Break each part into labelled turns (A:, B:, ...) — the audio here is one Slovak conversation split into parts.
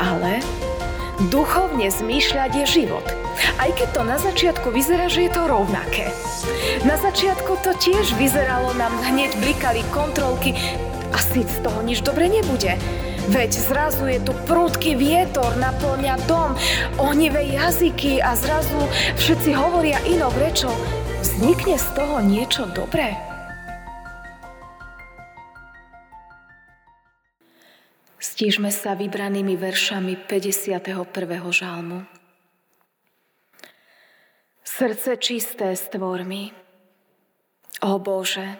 A: Ale duchovne zmýšľať je život. Aj keď to na začiatku vyzerá, že je to rovnaké. Na začiatku to tiež vyzeralo, nám hneď blikali kontrolky, asi z toho nič dobre nebude. Veď zrazu je tu prúdky vietor, naplňa dom, ohnivé jazyky a zrazu všetci hovoria inou rečou. Vznikne z toho niečo dobré? Stížme sa vybranými veršami 51. žalmu. Srdce čisté stvor mi, o Bože,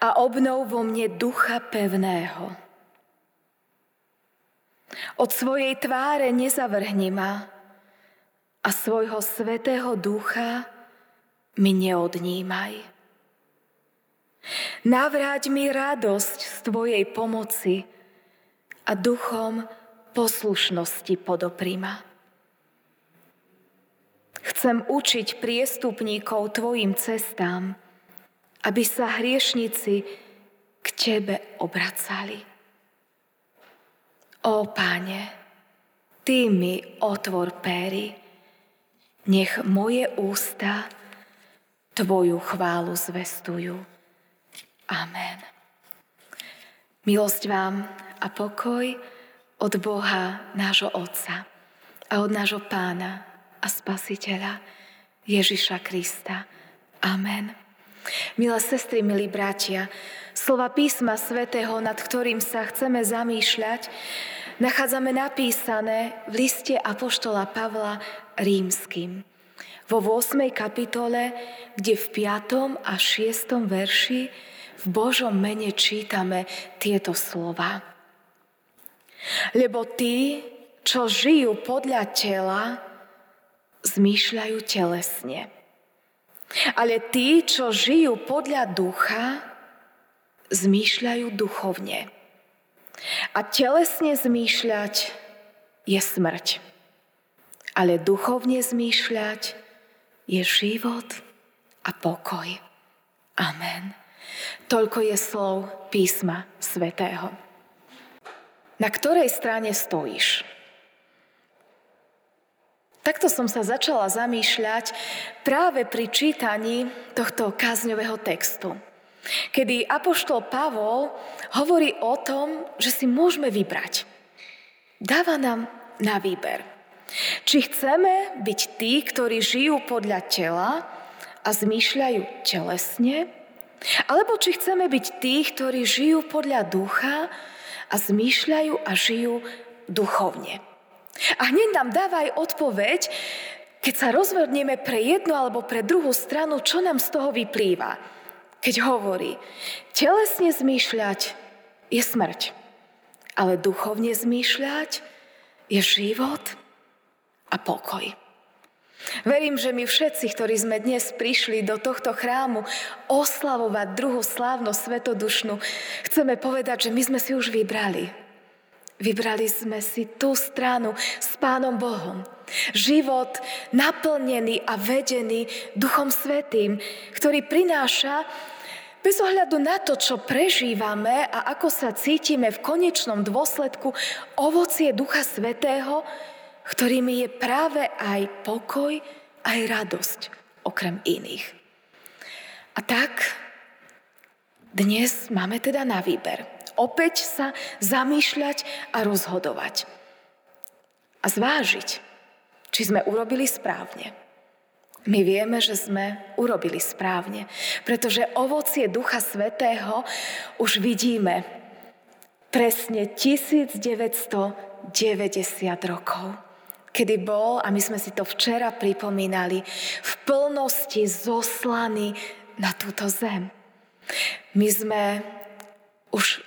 A: a obnov vo mne ducha pevného. Od svojej tváre nezavrhni ma a svojho svetého ducha mi neodnímaj. Navráť mi radosť z Tvojej pomoci a duchom poslušnosti podoprima. Chcem učiť priestupníkov Tvojim cestám, aby sa hriešnici k Tebe obracali. Ó Páne, Ty mi otvor péry, nech moje ústa Tvoju chválu zvestujú. Amen. Milosť vám a pokoj od Boha nášho Otca a od nášho Pána a Spasiteľa Ježiša Krista. Amen. Milé sestry, milí bratia, slova písma svätého, nad ktorým sa chceme zamýšľať, nachádzame napísané v liste Apoštola Pavla rímským. Vo 8. kapitole, kde v 5. a 6. verši v Božom mene čítame tieto slova. Lebo tí, čo žijú podľa tela, zmýšľajú telesne. Ale tí, čo žijú podľa ducha, zmýšľajú duchovne. A telesne zmýšľať je smrť. Ale duchovne zmýšľať je život a pokoj. Amen. Toľko je slov písma svätého. Na ktorej strane stojíš? Takto som sa začala zamýšľať práve pri čítaní tohto kázňového textu. Kedy Apoštol Pavol hovorí o tom, že si môžeme vybrať. Dáva nám na výber. Či chceme byť tí, ktorí žijú podľa tela a zmýšľajú telesne, alebo či chceme byť tí, ktorí žijú podľa ducha a zmýšľajú a žijú duchovne. A hneď nám dáva odpoveď, keď sa rozhodneme pre jednu alebo pre druhú stranu, čo nám z toho vyplýva. Keď hovorí, telesne zmýšľať je smrť, ale duchovne zmýšľať je život a pokoj. Verím, že my všetci, ktorí sme dnes prišli do tohto chrámu oslavovať druhú slávnu svetodušnú, chceme povedať, že my sme si už vybrali Vybrali sme si tú stranu s Pánom Bohom. Život naplnený a vedený Duchom Svetým, ktorý prináša bez ohľadu na to, čo prežívame a ako sa cítime v konečnom dôsledku, ovocie Ducha Svetého, ktorými je práve aj pokoj, aj radosť, okrem iných. A tak dnes máme teda na výber opäť sa zamýšľať a rozhodovať. A zvážiť, či sme urobili správne. My vieme, že sme urobili správne, pretože ovocie Ducha Svetého už vidíme presne 1990 rokov, kedy bol, a my sme si to včera pripomínali, v plnosti zoslaný na túto zem. My sme už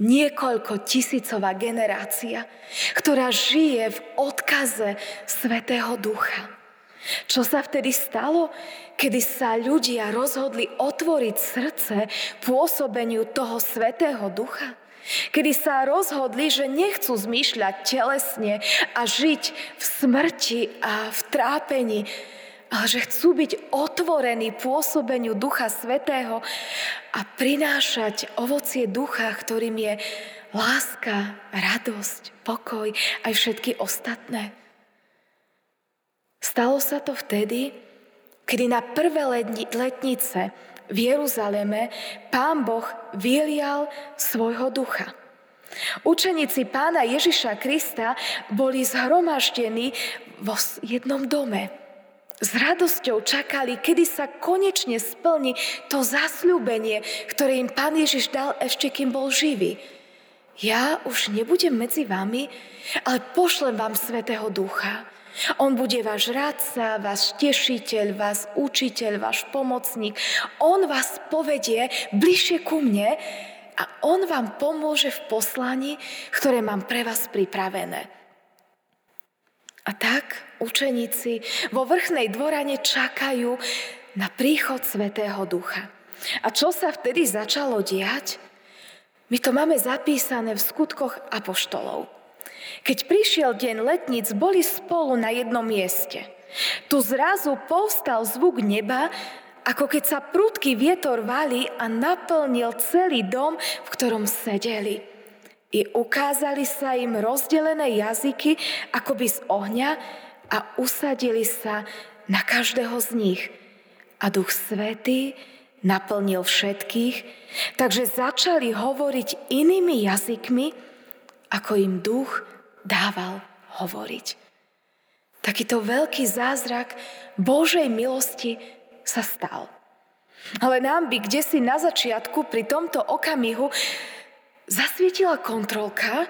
A: niekoľko tisícová generácia, ktorá žije v odkaze Svetého Ducha. Čo sa vtedy stalo, kedy sa ľudia rozhodli otvoriť srdce pôsobeniu toho Svetého Ducha? Kedy sa rozhodli, že nechcú zmýšľať telesne a žiť v smrti a v trápení, ale že chcú byť otvorení pôsobeniu Ducha Svetého a prinášať ovocie ducha, ktorým je láska, radosť, pokoj aj všetky ostatné. Stalo sa to vtedy, kedy na prvé letnice v Jeruzaleme pán Boh vylial svojho ducha. Učeníci pána Ježiša Krista boli zhromaždení vo jednom dome. S radosťou čakali, kedy sa konečne splní to zasľúbenie, ktoré im pán Ježiš dal ešte, kým bol živý. Ja už nebudem medzi vami, ale pošlem vám Svetého Ducha. On bude váš radca, váš tešiteľ, váš učiteľ, váš pomocník. On vás povedie bližšie ku mne a on vám pomôže v poslaní, ktoré mám pre vás pripravené. A tak učeníci vo vrchnej dvorane čakajú na príchod Svetého Ducha. A čo sa vtedy začalo diať? My to máme zapísané v skutkoch apoštolov. Keď prišiel deň letnic, boli spolu na jednom mieste. Tu zrazu povstal zvuk neba, ako keď sa prudký vietor valí a naplnil celý dom, v ktorom sedeli. I ukázali sa im rozdelené jazyky akoby z ohňa a usadili sa na každého z nich. A Duch Svetý naplnil všetkých, takže začali hovoriť inými jazykmi, ako im Duch dával hovoriť. Takýto veľký zázrak Božej milosti sa stal. Ale nám by kde si na začiatku pri tomto okamihu zasvietila kontrolka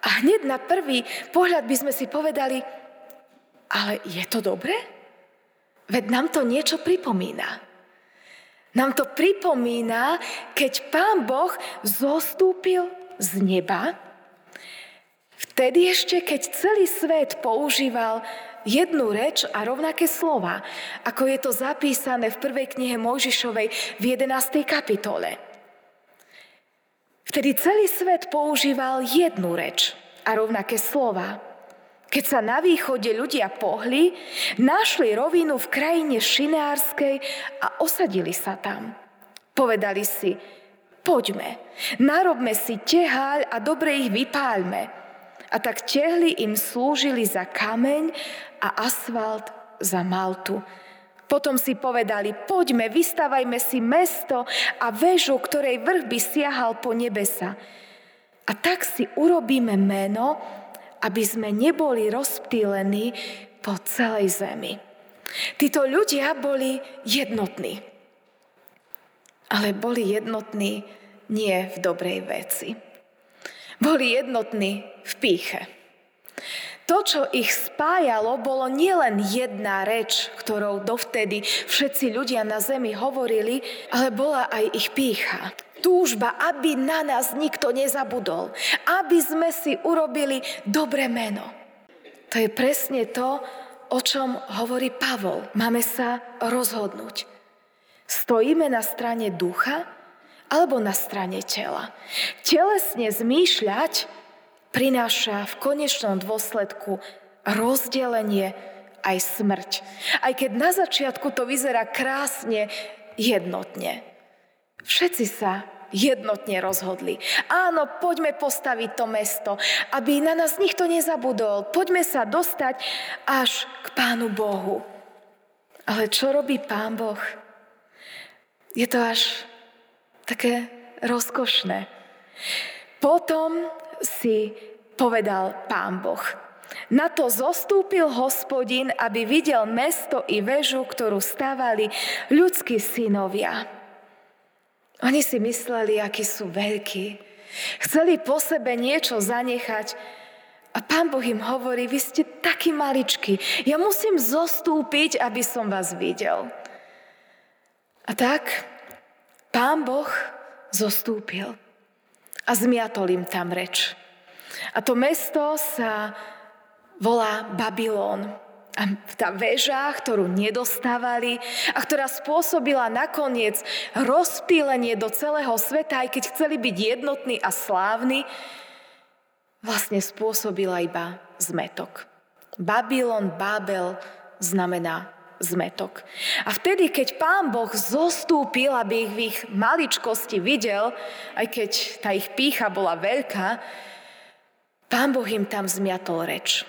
A: a hneď na prvý pohľad by sme si povedali, ale je to dobré? Veď nám to niečo pripomína. Nám to pripomína, keď pán Boh zostúpil z neba Vtedy ešte, keď celý svet používal jednu reč a rovnaké slova, ako je to zapísané v prvej knihe Mojžišovej v 11. kapitole. Vtedy celý svet používal jednu reč a rovnaké slova. Keď sa na východe ľudia pohli, našli rovinu v krajine Šinárskej a osadili sa tam. Povedali si, poďme, narobme si teháľ a dobre ich vypáľme a tak tehly im slúžili za kameň a asfalt za maltu. Potom si povedali, poďme, vystavajme si mesto a väžu, ktorej vrch by siahal po nebesa. A tak si urobíme meno, aby sme neboli rozptýlení po celej zemi. Títo ľudia boli jednotní. Ale boli jednotní nie v dobrej veci. Boli jednotní v píche. To, čo ich spájalo, bolo nielen jedna reč, ktorou dovtedy všetci ľudia na zemi hovorili, ale bola aj ich pícha. Túžba, aby na nás nikto nezabudol, aby sme si urobili dobré meno. To je presne to, o čom hovorí Pavol. Máme sa rozhodnúť. Stojíme na strane ducha alebo na strane tela. Telesne zmýšľať prináša v konečnom dôsledku rozdelenie aj smrť. Aj keď na začiatku to vyzerá krásne jednotne. Všetci sa jednotne rozhodli. Áno, poďme postaviť to mesto, aby na nás nikto nezabudol. Poďme sa dostať až k Pánu Bohu. Ale čo robí Pán Boh? Je to až také rozkošné. Potom si povedal pán Boh. Na to zostúpil hospodin, aby videl mesto i väžu, ktorú stávali ľudskí synovia. Oni si mysleli, akí sú veľkí. Chceli po sebe niečo zanechať. A pán Boh im hovorí, vy ste takí maličkí. Ja musím zostúpiť, aby som vás videl. A tak Pán Boh zostúpil a zmiatol im tam reč. A to mesto sa volá Babylon. A tá väža, ktorú nedostávali a ktorá spôsobila nakoniec rozptýlenie do celého sveta, aj keď chceli byť jednotní a slávni, vlastne spôsobila iba zmetok. Babylon, Babel znamená zmetok. A vtedy, keď pán Boh zostúpil, aby ich v ich maličkosti videl, aj keď tá ich pícha bola veľká, pán Boh im tam zmiatol reč.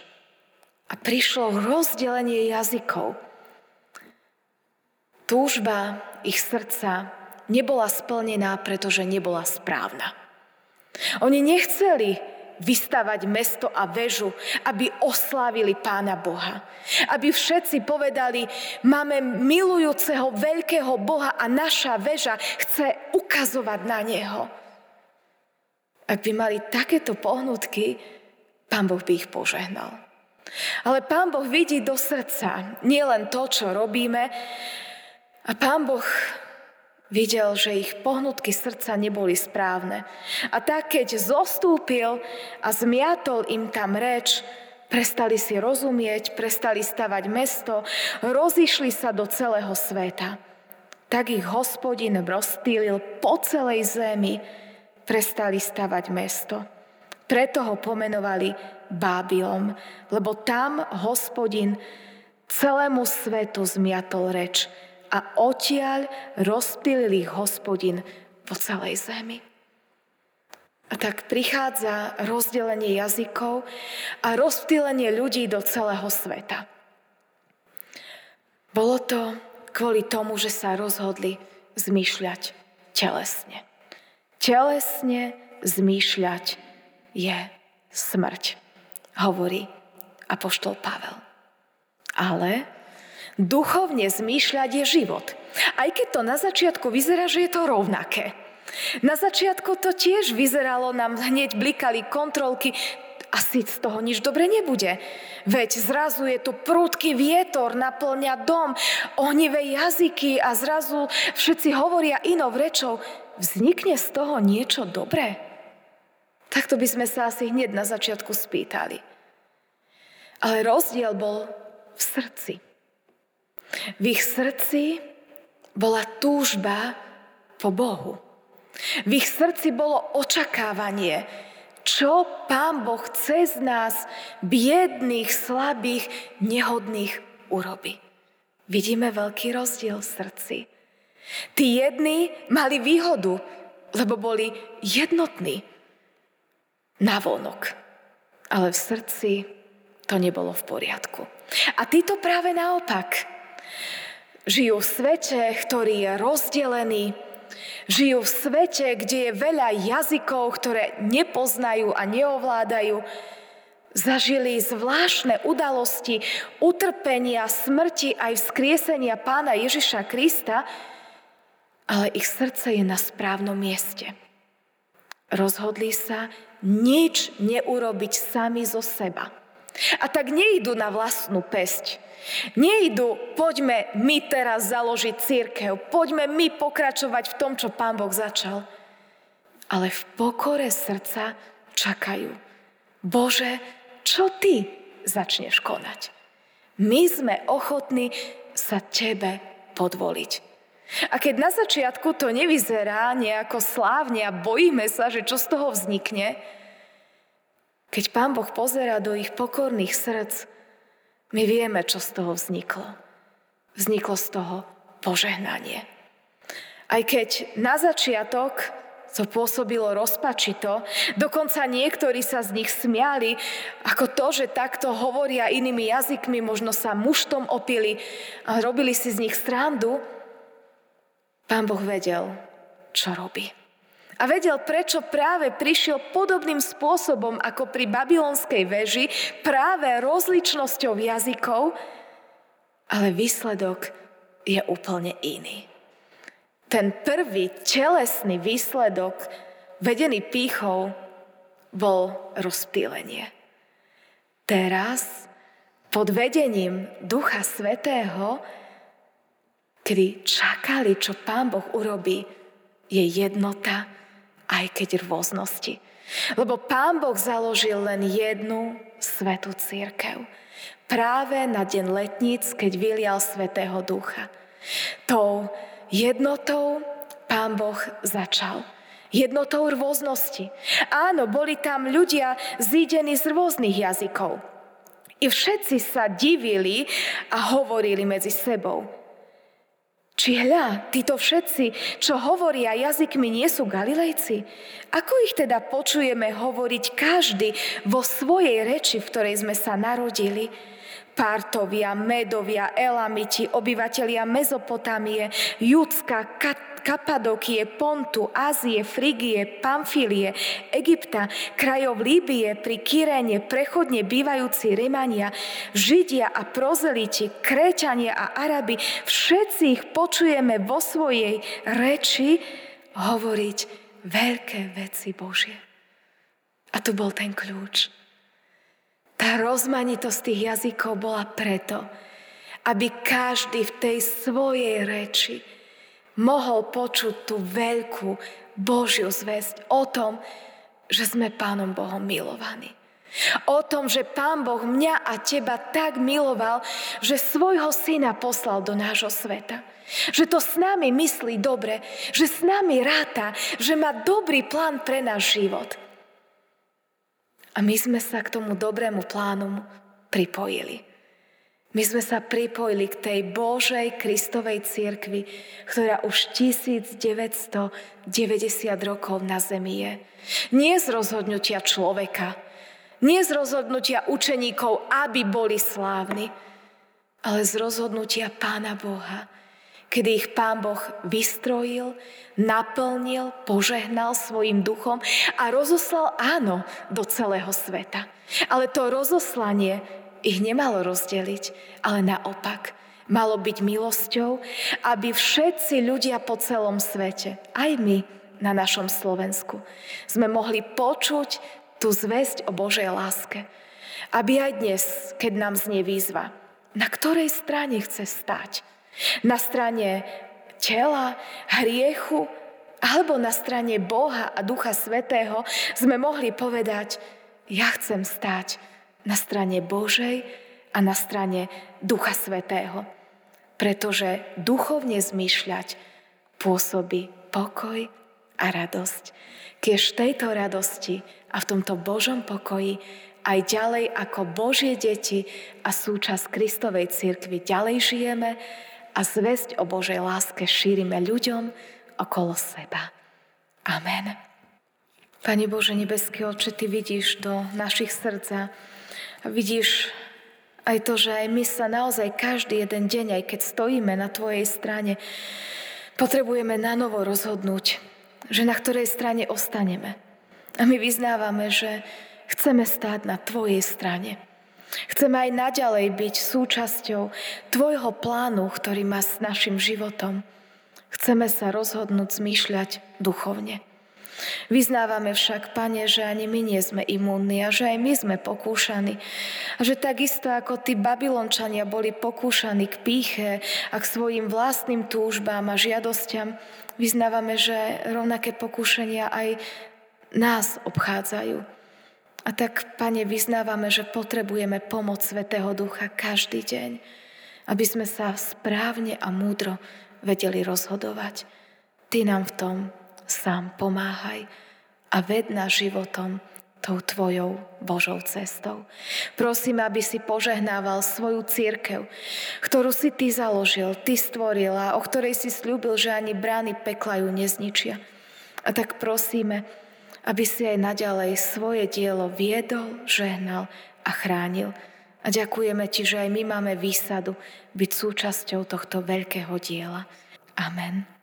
A: A prišlo rozdelenie jazykov. Túžba ich srdca nebola splnená, pretože nebola správna. Oni nechceli vystavať mesto a väžu, aby oslávili Pána Boha. Aby všetci povedali, máme milujúceho veľkého Boha a naša väža chce ukazovať na Neho. Ak by mali takéto pohnutky, Pán Boh by ich požehnal. Ale Pán Boh vidí do srdca nielen to, čo robíme, a Pán Boh Videl, že ich pohnutky srdca neboli správne. A tak, keď zostúpil a zmiatol im tam reč, prestali si rozumieť, prestali stavať mesto, rozišli sa do celého sveta. Tak ich hospodin rozptýlil po celej zemi, prestali stavať mesto. Preto ho pomenovali Bábilom, lebo tam hospodin celému svetu zmiatol reč a odtiaľ rozptýlil ich hospodin po celej zemi. A tak prichádza rozdelenie jazykov a rozptýlenie ľudí do celého sveta. Bolo to kvôli tomu, že sa rozhodli zmýšľať telesne. Telesne zmýšľať je smrť, hovorí apoštol Pavel. Ale Duchovne zmýšľať je život. Aj keď to na začiatku vyzerá, že je to rovnaké. Na začiatku to tiež vyzeralo, nám hneď blikali kontrolky, asi z toho nič dobre nebude. Veď zrazu je tu prúdky vietor, naplňa dom, ohnivé jazyky a zrazu všetci hovoria inou rečou. Vznikne z toho niečo dobré? Takto by sme sa asi hneď na začiatku spýtali. Ale rozdiel bol v srdci. V ich srdci bola túžba po Bohu. V ich srdci bolo očakávanie, čo Pán Boh cez nás, biedných, slabých, nehodných, urobi. Vidíme veľký rozdiel v srdci. Tí jedni mali výhodu, lebo boli jednotní na vonok. Ale v srdci to nebolo v poriadku. A títo práve naopak Žijú v svete, ktorý je rozdelený. Žijú v svete, kde je veľa jazykov, ktoré nepoznajú a neovládajú. Zažili zvláštne udalosti, utrpenia, smrti aj vzkriesenia pána Ježiša Krista, ale ich srdce je na správnom mieste. Rozhodli sa nič neurobiť sami zo seba. A tak nejdu na vlastnú pesť, Nejdu, poďme my teraz založiť církev, poďme my pokračovať v tom, čo Pán Boh začal. Ale v pokore srdca čakajú. Bože, čo ty začneš konať? My sme ochotní sa tebe podvoliť. A keď na začiatku to nevyzerá nejako slávne a bojíme sa, že čo z toho vznikne, keď Pán Boh pozera do ich pokorných srdc, my vieme, čo z toho vzniklo. Vzniklo z toho požehnanie. Aj keď na začiatok to pôsobilo rozpačito, dokonca niektorí sa z nich smiali, ako to, že takto hovoria inými jazykmi, možno sa muštom opili a robili si z nich strandu, pán Boh vedel, čo robí. A vedel, prečo práve prišiel podobným spôsobom ako pri babylonskej veži, práve rozličnosťou jazykov, ale výsledok je úplne iný. Ten prvý telesný výsledok, vedený pýchou, bol rozptýlenie. Teraz, pod vedením Ducha Svetého, kedy čakali, čo Pán Boh urobí, je jednota, aj keď rôznosti. Lebo Pán Boh založil len jednu svetú církev. Práve na deň letníc, keď vylial Svetého Ducha. Tou jednotou Pán Boh začal. Jednotou rôznosti. Áno, boli tam ľudia zídení z rôznych jazykov. I všetci sa divili a hovorili medzi sebou. Či hľa, títo všetci, čo hovoria jazykmi, nie sú Galilejci? Ako ich teda počujeme hovoriť každý vo svojej reči, v ktorej sme sa narodili? Partovia, Medovia, Elamiti, obyvatelia Mezopotámie, Judska, Kat- Kapadokie, Pontu, Ázie, Frigie, Pamfilie, Egypta, krajov Líbie, pri Kyrene, prechodne bývajúci Rimania, Židia a prozeliti, Kréťania a Arabi, všetci ich počujeme vo svojej reči hovoriť veľké veci Božie. A tu bol ten kľúč. Tá rozmanitosť tých jazykov bola preto, aby každý v tej svojej reči mohol počuť tú veľkú Božiu zväzť o tom, že sme Pánom Bohom milovaní. O tom, že Pán Boh mňa a teba tak miloval, že svojho syna poslal do nášho sveta. Že to s nami myslí dobre, že s nami ráta, že má dobrý plán pre náš život. A my sme sa k tomu dobrému plánu pripojili. My sme sa pripojili k tej Božej Kristovej cirkvi, ktorá už 1990 rokov na zemi je. Nie z rozhodnutia človeka, nie z rozhodnutia učeníkov, aby boli slávni, ale z rozhodnutia Pána Boha, kedy ich Pán Boh vystrojil, naplnil, požehnal svojim duchom a rozoslal áno do celého sveta. Ale to rozoslanie ich nemalo rozdeliť, ale naopak malo byť milosťou, aby všetci ľudia po celom svete, aj my na našom Slovensku, sme mohli počuť tú zväzť o Božej láske. Aby aj dnes, keď nám znie výzva, na ktorej strane chce stať? Na strane tela, hriechu, alebo na strane Boha a Ducha Svetého sme mohli povedať, ja chcem stať na strane Božej a na strane Ducha Svetého. Pretože duchovne zmýšľať pôsobí pokoj a radosť. V tejto radosti a v tomto Božom pokoji aj ďalej ako Božie deti a súčasť Kristovej cirkvi ďalej žijeme a zväzť o Božej láske šírime ľuďom okolo seba. Amen. Pane Bože nebeský oče, Ty vidíš do našich srdca vidíš aj to, že aj my sa naozaj každý jeden deň, aj keď stojíme na Tvojej strane, potrebujeme na novo rozhodnúť, že na ktorej strane ostaneme. A my vyznávame, že chceme stáť na Tvojej strane. Chceme aj naďalej byť súčasťou Tvojho plánu, ktorý má s našim životom. Chceme sa rozhodnúť zmýšľať duchovne. Vyznávame však, Pane, že ani my nie sme imúnni a že aj my sme pokúšaní. A že takisto ako tí babylončania boli pokúšaní k píche a k svojim vlastným túžbám a žiadosťam, vyznávame, že rovnaké pokúšania aj nás obchádzajú. A tak, Pane, vyznávame, že potrebujeme pomoc Svetého Ducha každý deň, aby sme sa správne a múdro vedeli rozhodovať. Ty nám v tom sám pomáhaj a ved nás životom tou Tvojou Božou cestou. Prosím, aby si požehnával svoju církev, ktorú si Ty založil, Ty stvoril a o ktorej si slúbil, že ani brány pekla ju nezničia. A tak prosíme, aby si aj naďalej svoje dielo viedol, žehnal a chránil. A ďakujeme Ti, že aj my máme výsadu byť súčasťou tohto veľkého diela. Amen.